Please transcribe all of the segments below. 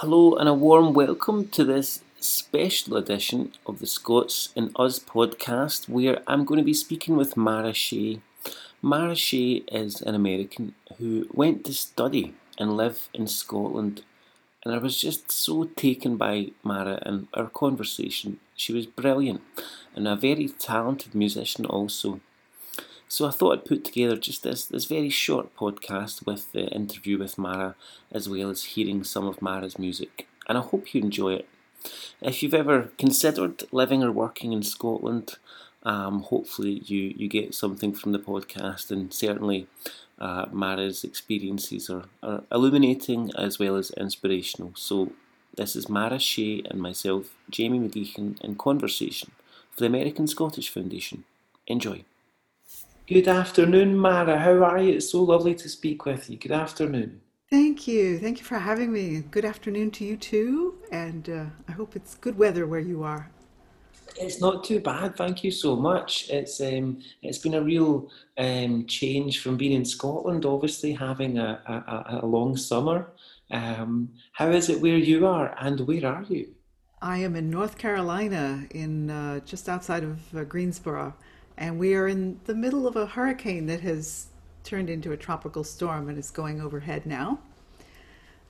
Hello, and a warm welcome to this special edition of the Scots and Us podcast, where I'm going to be speaking with Mara Shea. Mara Shea is an American who went to study and live in Scotland, and I was just so taken by Mara and our conversation. She was brilliant and a very talented musician, also. So I thought I'd put together just this, this very short podcast with the interview with Mara, as well as hearing some of Mara's music, and I hope you enjoy it. If you've ever considered living or working in Scotland, um, hopefully you, you get something from the podcast, and certainly uh, Mara's experiences are, are illuminating as well as inspirational. So this is Mara Shea and myself, Jamie McGeechan, in conversation for the American Scottish Foundation. Enjoy. Good afternoon, Mara. How are you? It's so lovely to speak with you. Good afternoon. Thank you. Thank you for having me. Good afternoon to you too. And uh, I hope it's good weather where you are. It's not too bad. Thank you so much. It's um, it's been a real um, change from being in Scotland. Obviously, having a, a, a long summer. Um, how is it where you are, and where are you? I am in North Carolina, in uh, just outside of uh, Greensboro, and we are in the middle of a hurricane that has turned into a tropical storm and is going overhead now.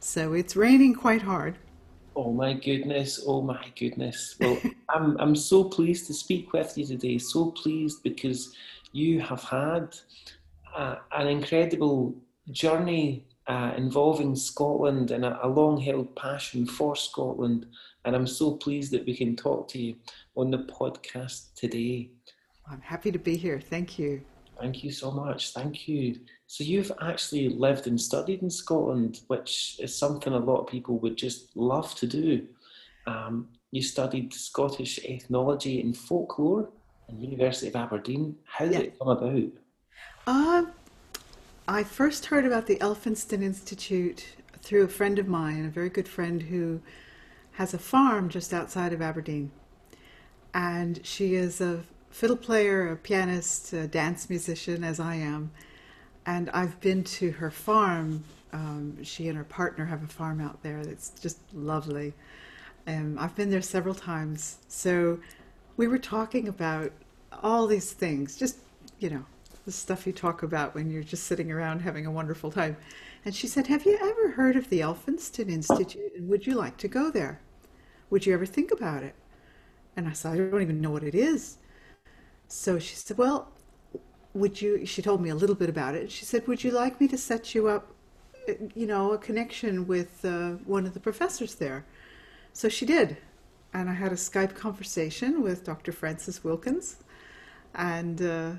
So it's raining quite hard. Oh my goodness, oh my goodness. Well, I'm, I'm so pleased to speak with you today. So pleased because you have had uh, an incredible journey uh, involving Scotland and a, a long held passion for Scotland. And I'm so pleased that we can talk to you on the podcast today. I'm happy to be here. Thank you. Thank you so much. Thank you. So you've actually lived and studied in Scotland, which is something a lot of people would just love to do. Um, you studied Scottish ethnology and folklore at the University of Aberdeen. How did yeah. it come about? Uh, I first heard about the Elphinstone Institute through a friend of mine, a very good friend who has a farm just outside of Aberdeen. And she is a fiddle player, a pianist, a dance musician, as I am. And I've been to her farm. Um, she and her partner have a farm out there that's just lovely. And I've been there several times. So we were talking about all these things, just, you know, the stuff you talk about when you're just sitting around having a wonderful time. And she said, Have you ever heard of the Elphinstone Institute? And would you like to go there? Would you ever think about it? And I said, I don't even know what it is. So she said, Well, would you? She told me a little bit about it. She said, Would you like me to set you up, you know, a connection with uh, one of the professors there? So she did. And I had a Skype conversation with Dr. Frances Wilkins and uh,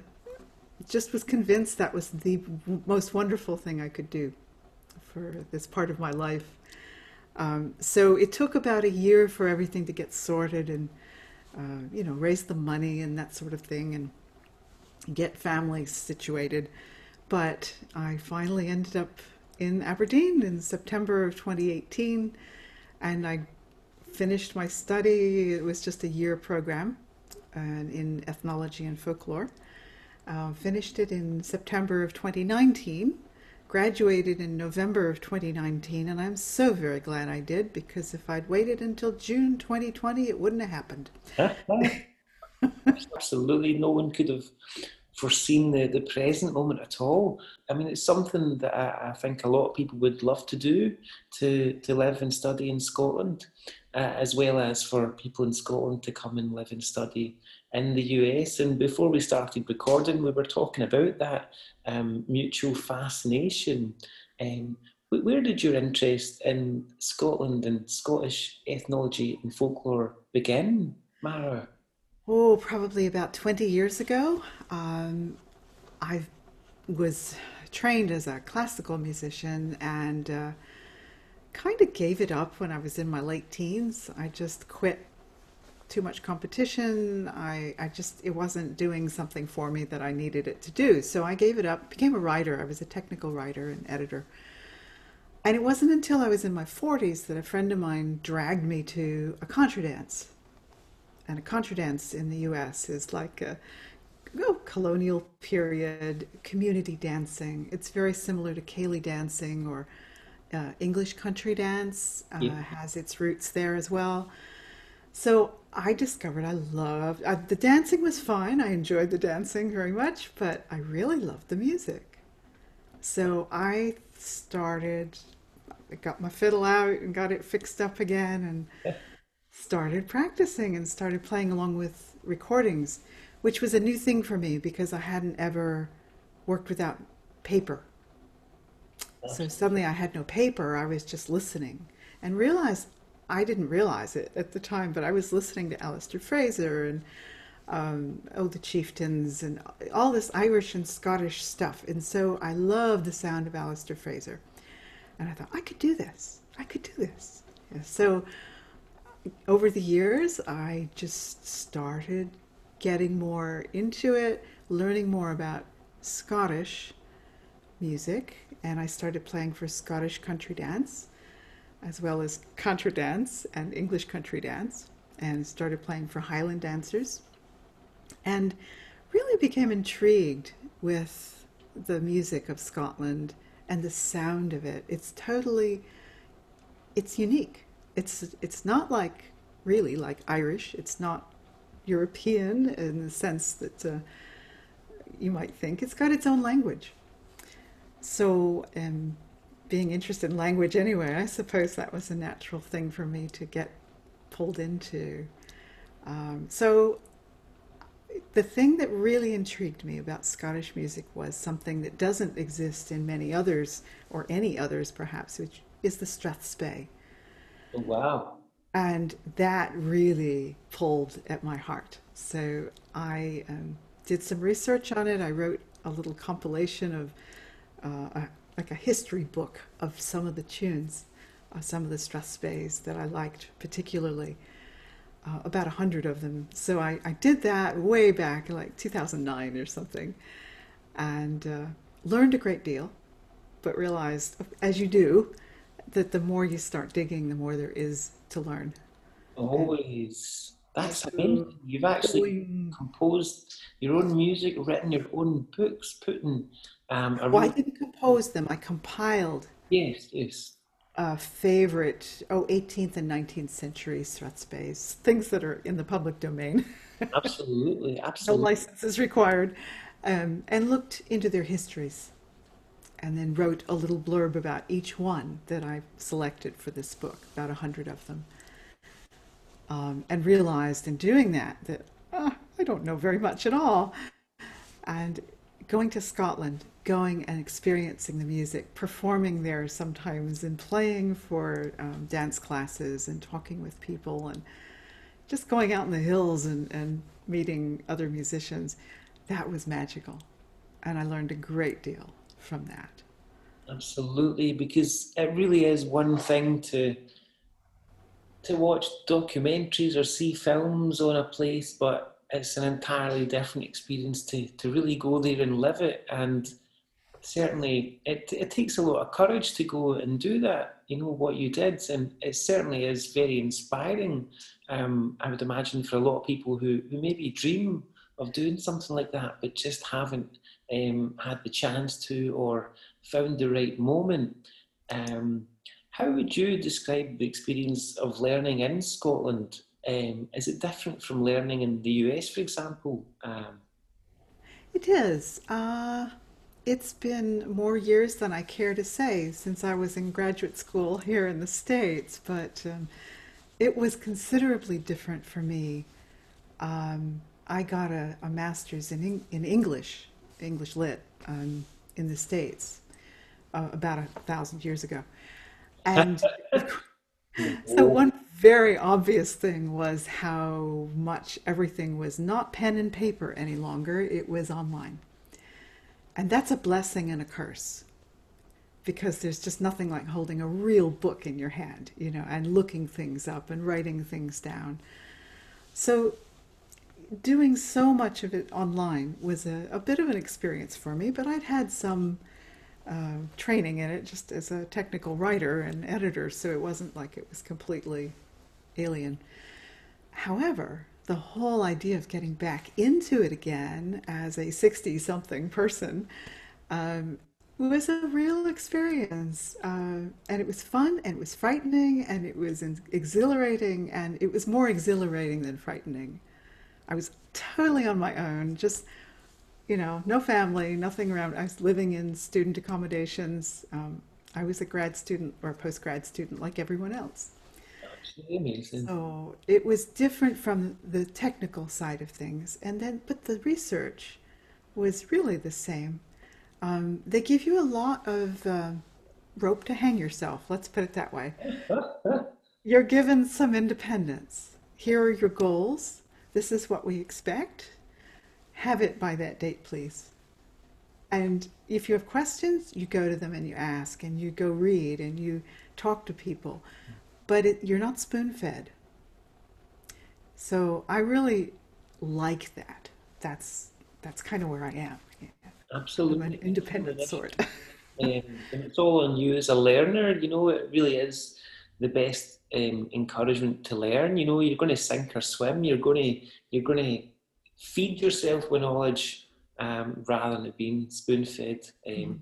just was convinced that was the most wonderful thing I could do for this part of my life. Um, so it took about a year for everything to get sorted and uh, you know, raise the money and that sort of thing and get families situated. But I finally ended up in Aberdeen in September of 2018 and I finished my study. It was just a year program uh, in ethnology and folklore. Uh, finished it in September of 2019 graduated in November of 2019, and I'm so very glad I did because if I'd waited until June 2020, it wouldn't have happened. Absolutely, no one could have foreseen the, the present moment at all. I mean, it's something that I, I think a lot of people would love to do to, to live and study in Scotland, uh, as well as for people in Scotland to come and live and study in the US. And before we started recording, we were talking about that um, mutual fascination. Um, where did your interest in Scotland and Scottish ethnology and folklore begin, Mara? Oh, probably about 20 years ago. Um, I was trained as a classical musician and uh, kind of gave it up when I was in my late teens. I just quit too much competition. I, I just, it wasn't doing something for me that I needed it to do. So I gave it up, became a writer. I was a technical writer and editor. And it wasn't until I was in my 40s that a friend of mine dragged me to a contra dance. And a contra dance in the US is like a oh, colonial period community dancing. It's very similar to ceilidh dancing or uh, English country dance uh, Yeah. has its roots there as well. So I discovered I loved uh, the dancing was fine. I enjoyed the dancing very much, but I really loved the music. So I started, I got my fiddle out and got it fixed up again and started practicing and started playing along with recordings, which was a new thing for me because I hadn't ever worked without paper. So suddenly I had no paper, I was just listening and realized I didn't realize it at the time, but I was listening to Alasdair Fraser and um, oh, the Chieftains and all this Irish and Scottish stuff. And so I loved the sound of Alasdair Fraser. And I thought, I could do this. I could do this. So over the years, I just started getting more into it, learning more about Scottish music, and I started playing for Scottish country dance as well as contra dance and English country dance, and started playing for Highland dancers, and really became intrigued with the music of Scotland and the sound of it. It's totally, it's unique. It's it's not like really like Irish. It's not European in the sense that uh, you might think. It's got its own language. So, um, being interested in language anyway, I suppose that was a natural thing for me to get pulled into. Um, so, the thing that really intrigued me about Scottish music was something that doesn't exist in many others, or any others perhaps, which is the strathspey. Oh, wow. And that really pulled at my heart. So I um, did some research on it. I wrote a little compilation of uh, a, like a history book of some of the tunes, uh, some of the strathspeys that I liked particularly, uh, about a hundred of them. So I, I did that way back, like 2009 or something, and uh, learned a great deal, but realized, as you do, that the more you start digging, the more there is to learn. Always. That's amazing. You've actually composed your own music, written your own books, putting um, a Well, I didn't compose them. I compiled yes, yes, uh, favorite, oh, 18th and 19th century strathspeys, things that are in the public domain. absolutely, absolutely. No licenses required, um, and looked into their histories, and then wrote a little blurb about each one that I selected for this book, about a hundred of them, um, and realized in doing that that ah, I don't know very much at all. And going to Scotland, going and experiencing the music, performing there sometimes, and playing for um, dance classes and talking with people, and just going out in the hills and, and meeting other musicians, that was magical. And I learned a great deal from that. Absolutely, because it really is one thing to to watch documentaries or see films on a place, but it's an entirely different experience to to really go there and live it. And certainly, it it takes a lot of courage to go and do that. You know what you did, and it certainly is very inspiring. Um, I would imagine for a lot of people who who maybe dream of doing something like that, but just haven't um, had the chance to or found the right moment. Um, how would you describe the experience of learning in Scotland? Um, is it different from learning in the US, for example? Um, It is. Uh, it's been more years than I care to say since I was in graduate school here in the States, but um, it was considerably different for me. Um, I got a, a master's in, in English, English Lit, um, in the States uh, about a thousand years ago. And so, one very obvious thing was how much everything was not pen and paper any longer, it was online. And that's a blessing and a curse because there's just nothing like holding a real book in your hand, you know, and looking things up and writing things down. So, doing so much of it online was a, a bit of an experience for me, but I'd had some uh, training in it just as a technical writer and editor, so it wasn't like it was completely alien. However, the whole idea of getting back into it again as a 60 something person, um, was a real experience, uh, and it was fun, and it was frightening, and it was exhilarating, and it was more exhilarating than frightening. I was totally on my own, just, you know, no family, nothing around. I was living in student accommodations. Um, I was a grad student or a post grad student like everyone else. Amazing. So it was different from the technical side of things. And then, but the research was really the same. Um, they give you a lot of uh, rope to hang yourself, let's put it that way. You're given some independence. Here are your goals. This is what we expect. Have it by that date, please. And if you have questions, you go to them and you ask, and you go read and you talk to people. But it, you're not spoon fed. So I really like that. That's that's kind of where I am. I'm an Absolutely. independent sort. Um, and it's all on you as a learner. You know, it really is the best um, encouragement to learn. You know, you're going to sink or swim. You're going to you're going to feed yourself with knowledge um, rather than being spoon fed. Um,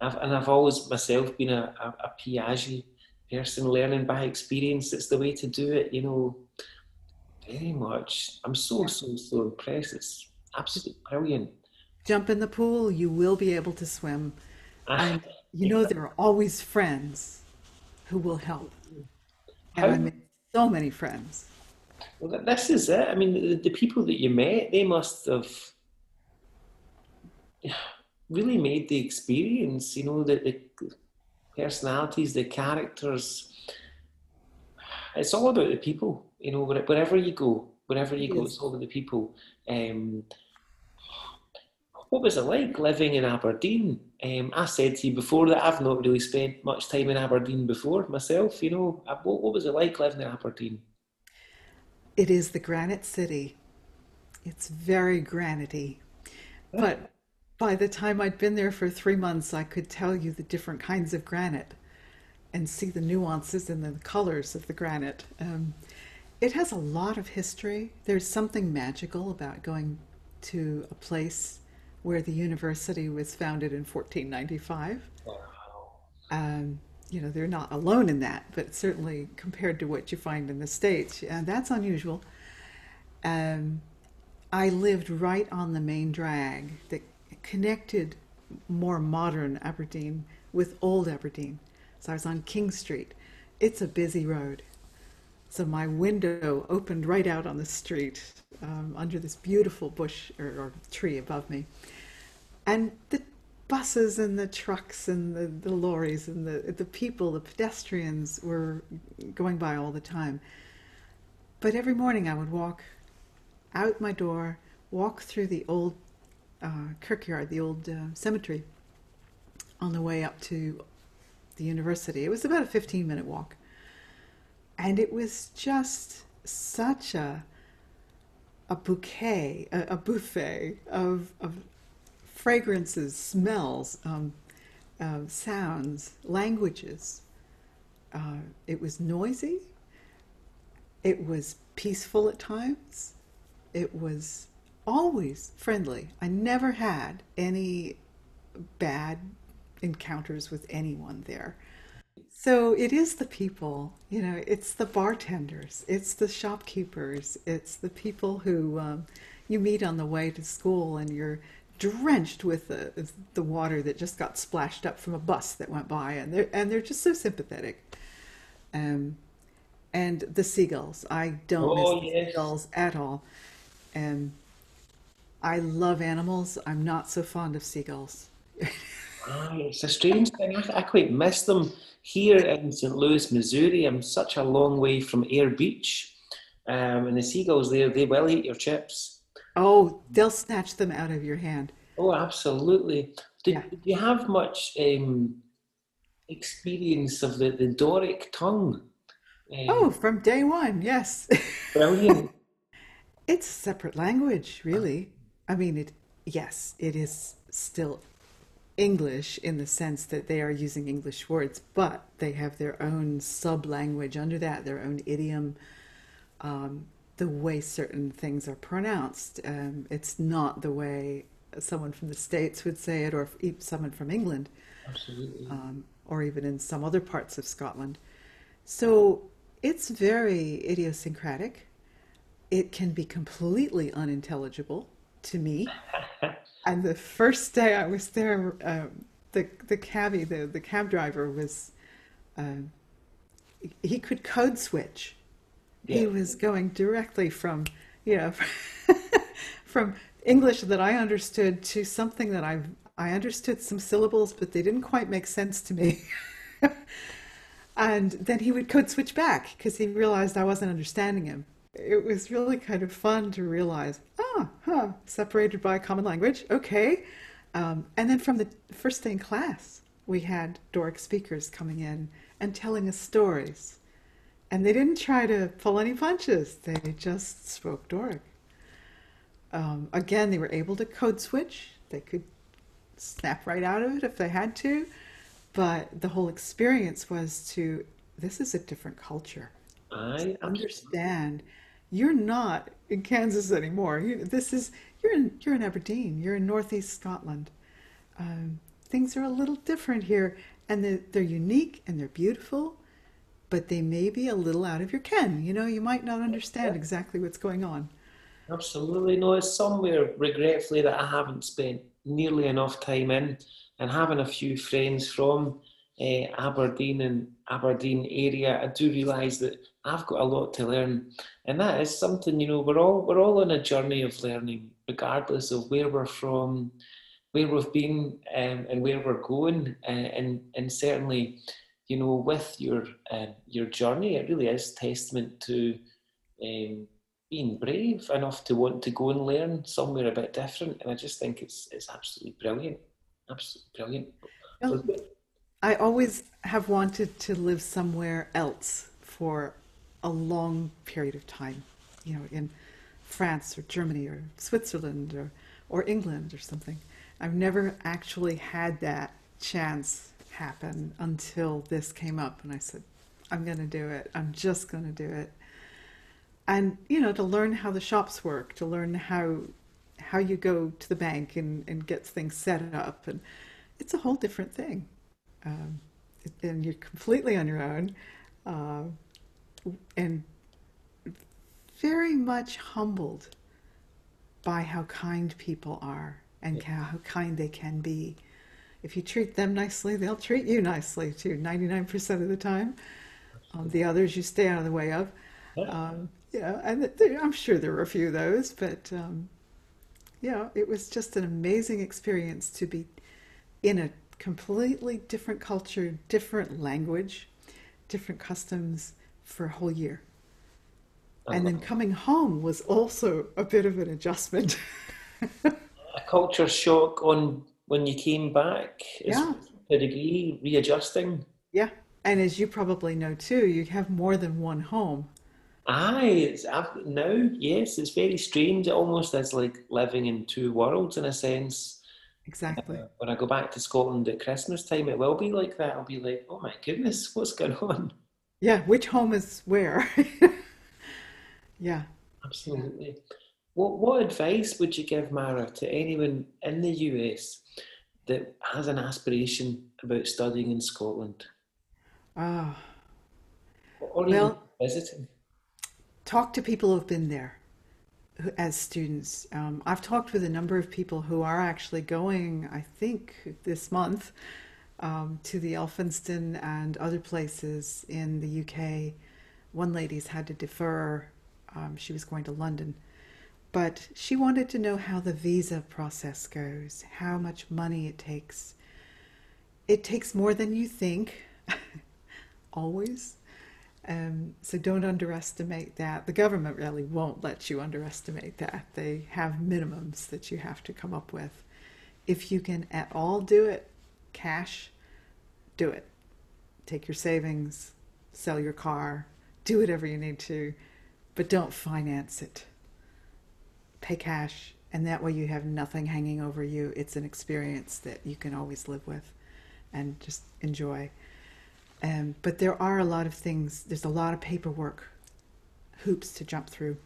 I've, and I've always myself been a, a, a Piaget person, learning by experience. It's the way to do it. You know, very much. I'm so so so impressed. It's absolutely brilliant. Jump in the pool, you will be able to swim. Ah, And you know there are always friends who will help. And I how made so many friends. Well, this is it. I mean, the, the people that you met, they must have really made the experience. You know, the, the personalities, the characters. It's all about the people. You know, wherever you go, wherever you go, it's all about the people. Um, what was it like living in Aberdeen? Um, I said to you before that I've not really spent much time in Aberdeen before myself. You know, Uh, what, what was it like living in Aberdeen? It is the Granite City. It's very granity. But by the time I'd been there for three months, I could tell you the different kinds of granite and see the nuances and the colors of the granite. Um, it has a lot of history. There's something magical about going to a place where the university was founded in 1495. Wow. Um, you know, they're not alone in that, but certainly compared to what you find in the States, and that's unusual. Um, I lived right on the main drag that connected more modern Aberdeen with old Aberdeen. So I was on King Street. It's a busy road. So my window opened right out on the street um, under this beautiful bush or, or tree above me. And the buses and the trucks and the, the lorries and the, the people, the pedestrians were going by all the time. But every morning I would walk out my door, walk through the old uh, kirkyard, the old uh, cemetery, on the way up to the university. It was about a 15 minute walk. And it was just such a, a bouquet, a, a buffet of, of fragrances, smells, um, uh, sounds, languages. Uh, it was noisy. It was peaceful at times. It was always friendly. I never had any bad encounters with anyone there. So it is the people, you know, it's the bartenders, it's the shopkeepers, it's the people who um, you meet on the way to school and you're drenched with the, the water that just got splashed up from a bus that went by, and they're, and they're just so sympathetic. Um, and the seagulls, I don't miss Oh the yes. seagulls at all. And I love animals, I'm not so fond of seagulls. Aye, it's a strange thing. I, I quite miss them here in St. Louis, Missouri. I'm such a long way from Ayr Beach, um, and the seagulls there, they will eat your chips. Oh, they'll snatch them out of your hand. Oh, absolutely. Yeah. Did, did you have much um, experience of the, the Doric tongue? Oh, Um, from day one, yes. brilliant. It's a separate language, really. I mean, it, yes, it is still English in the sense that they are using English words, but they have their own sub language under that, their own idiom, um, the way certain things are pronounced. Um, it's not the way someone from the States would say it, or someone from England. Absolutely. Um, or even in some other parts of Scotland. So it's very idiosyncratic. It can be completely unintelligible to me. and the first day I was there, um, the the cabbie, the the cab driver was, um, he could code switch. Yeah. He was going directly from, you know, from English that I understood to something that I I understood some syllables, but they didn't quite make sense to me. and then he would code switch back because he realized I wasn't understanding him. It was really kind of fun to realize, ah, huh, separated by a common language, okay. Um, and then from the first day in class, we had Doric speakers coming in and telling us stories. And they didn't try to pull any punches, they just spoke Doric. Um, again, they were able to code switch. They could snap right out of it if they had to. But the whole experience was to this is a different culture. I understand. You're not in Kansas anymore. You, this is you're in you're in Aberdeen. You're in Northeast Scotland. Um, things are a little different here, and they're, they're unique and they're beautiful, but they may be a little out of your ken. You know, you might not understand exactly what's going on. Absolutely, no. It's somewhere regretfully that I haven't spent nearly enough time in, and having a few friends from uh, Aberdeen and Aberdeen area, I do realise that I've got a lot to learn, and that is something you know we're all we're all on a journey of learning, regardless of where we're from, where we've been, um, and where we're going, uh, and and certainly, you know, with your uh, your journey, it really is testament to. Um, being brave enough to want to go and learn somewhere a bit different. And I just think it's it's absolutely brilliant. Absolutely brilliant. Well, I always have wanted to live somewhere else for a long period of time, you know, in France or Germany or Switzerland or, or England or something. I've never actually had that chance happen until this came up and I said, I'm going to do it. I'm just going to do it. And you know to learn how the shops work to learn how how you go to the bank and, and get things set up and it's a whole different thing. Um, and you're completely on your own uh, and very much humbled by how kind people are and how, how kind they can be if you treat them nicely they'll treat you nicely too 99% of the time. Um, the others you stay out of the way of. Um, yeah, and I'm sure there were a few of those, but um, yeah, it was just an amazing experience to be in a completely different culture, different language, different customs for a whole year. And then coming home was also a bit of an adjustment. a culture shock on when you came back. Yeah. To a degree, readjusting. Yeah. And as you probably know too, you have more than one home. Aye, it's now, yes, it's very strange. It almost is like living in two worlds in a sense. Exactly. Uh, when I go back to Scotland at Christmas time, it will be like that. I'll be like, oh my goodness, what's going on? Yeah, which home is where? yeah. Absolutely. What what advice would you give Mara to anyone in the US that has an aspiration about studying in Scotland? Ah. Or well, visiting? talk to people who've been there as students. Um, I've talked with a number of people who are actually going, I think, this month um, to the Elphinstone and other places in the UK. One lady's had to defer, um, she was going to London. But she wanted to know how the visa process goes, how much money it takes. It takes more than you think, always. Um, so don't underestimate that. The government really won't let you underestimate that. They have minimums that you have to come up with. If you can at all do it, cash, do it. Take your savings, sell your car, do whatever you need to, but don't finance it. Pay cash, and that way you have nothing hanging over you. It's an experience that you can always live with and just enjoy. Um, but there are a lot of things, there's a lot of paperwork, hoops to jump through.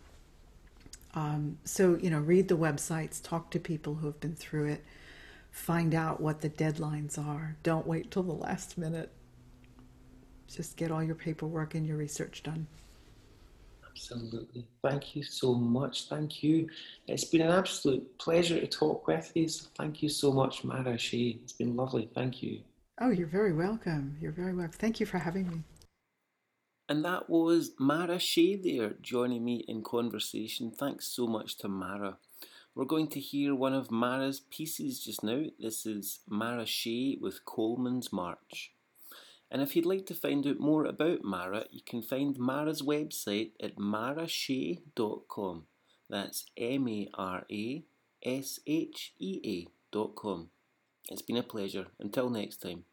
Um, so, you know, read the websites, talk to people who have been through it, find out what the deadlines are. Don't wait till the last minute. Just get all your paperwork and your research done. Absolutely. Thank you so much. Thank you. It's been an absolute pleasure to talk with you. So thank you so much, Mara Shea. It's been lovely. Thank you. Oh, you're very welcome. You're very welcome. Thank you for having me. And that was Mara Shea there joining me in conversation. Thanks so much to Mara. We're going to hear one of Mara's pieces just now. This is Mara Shea with Coleman's March. And if you'd like to find out more about Mara, you can find Mara's website at marashea.com. That's M A R A S H E A.com. It's been a pleasure. Until next time.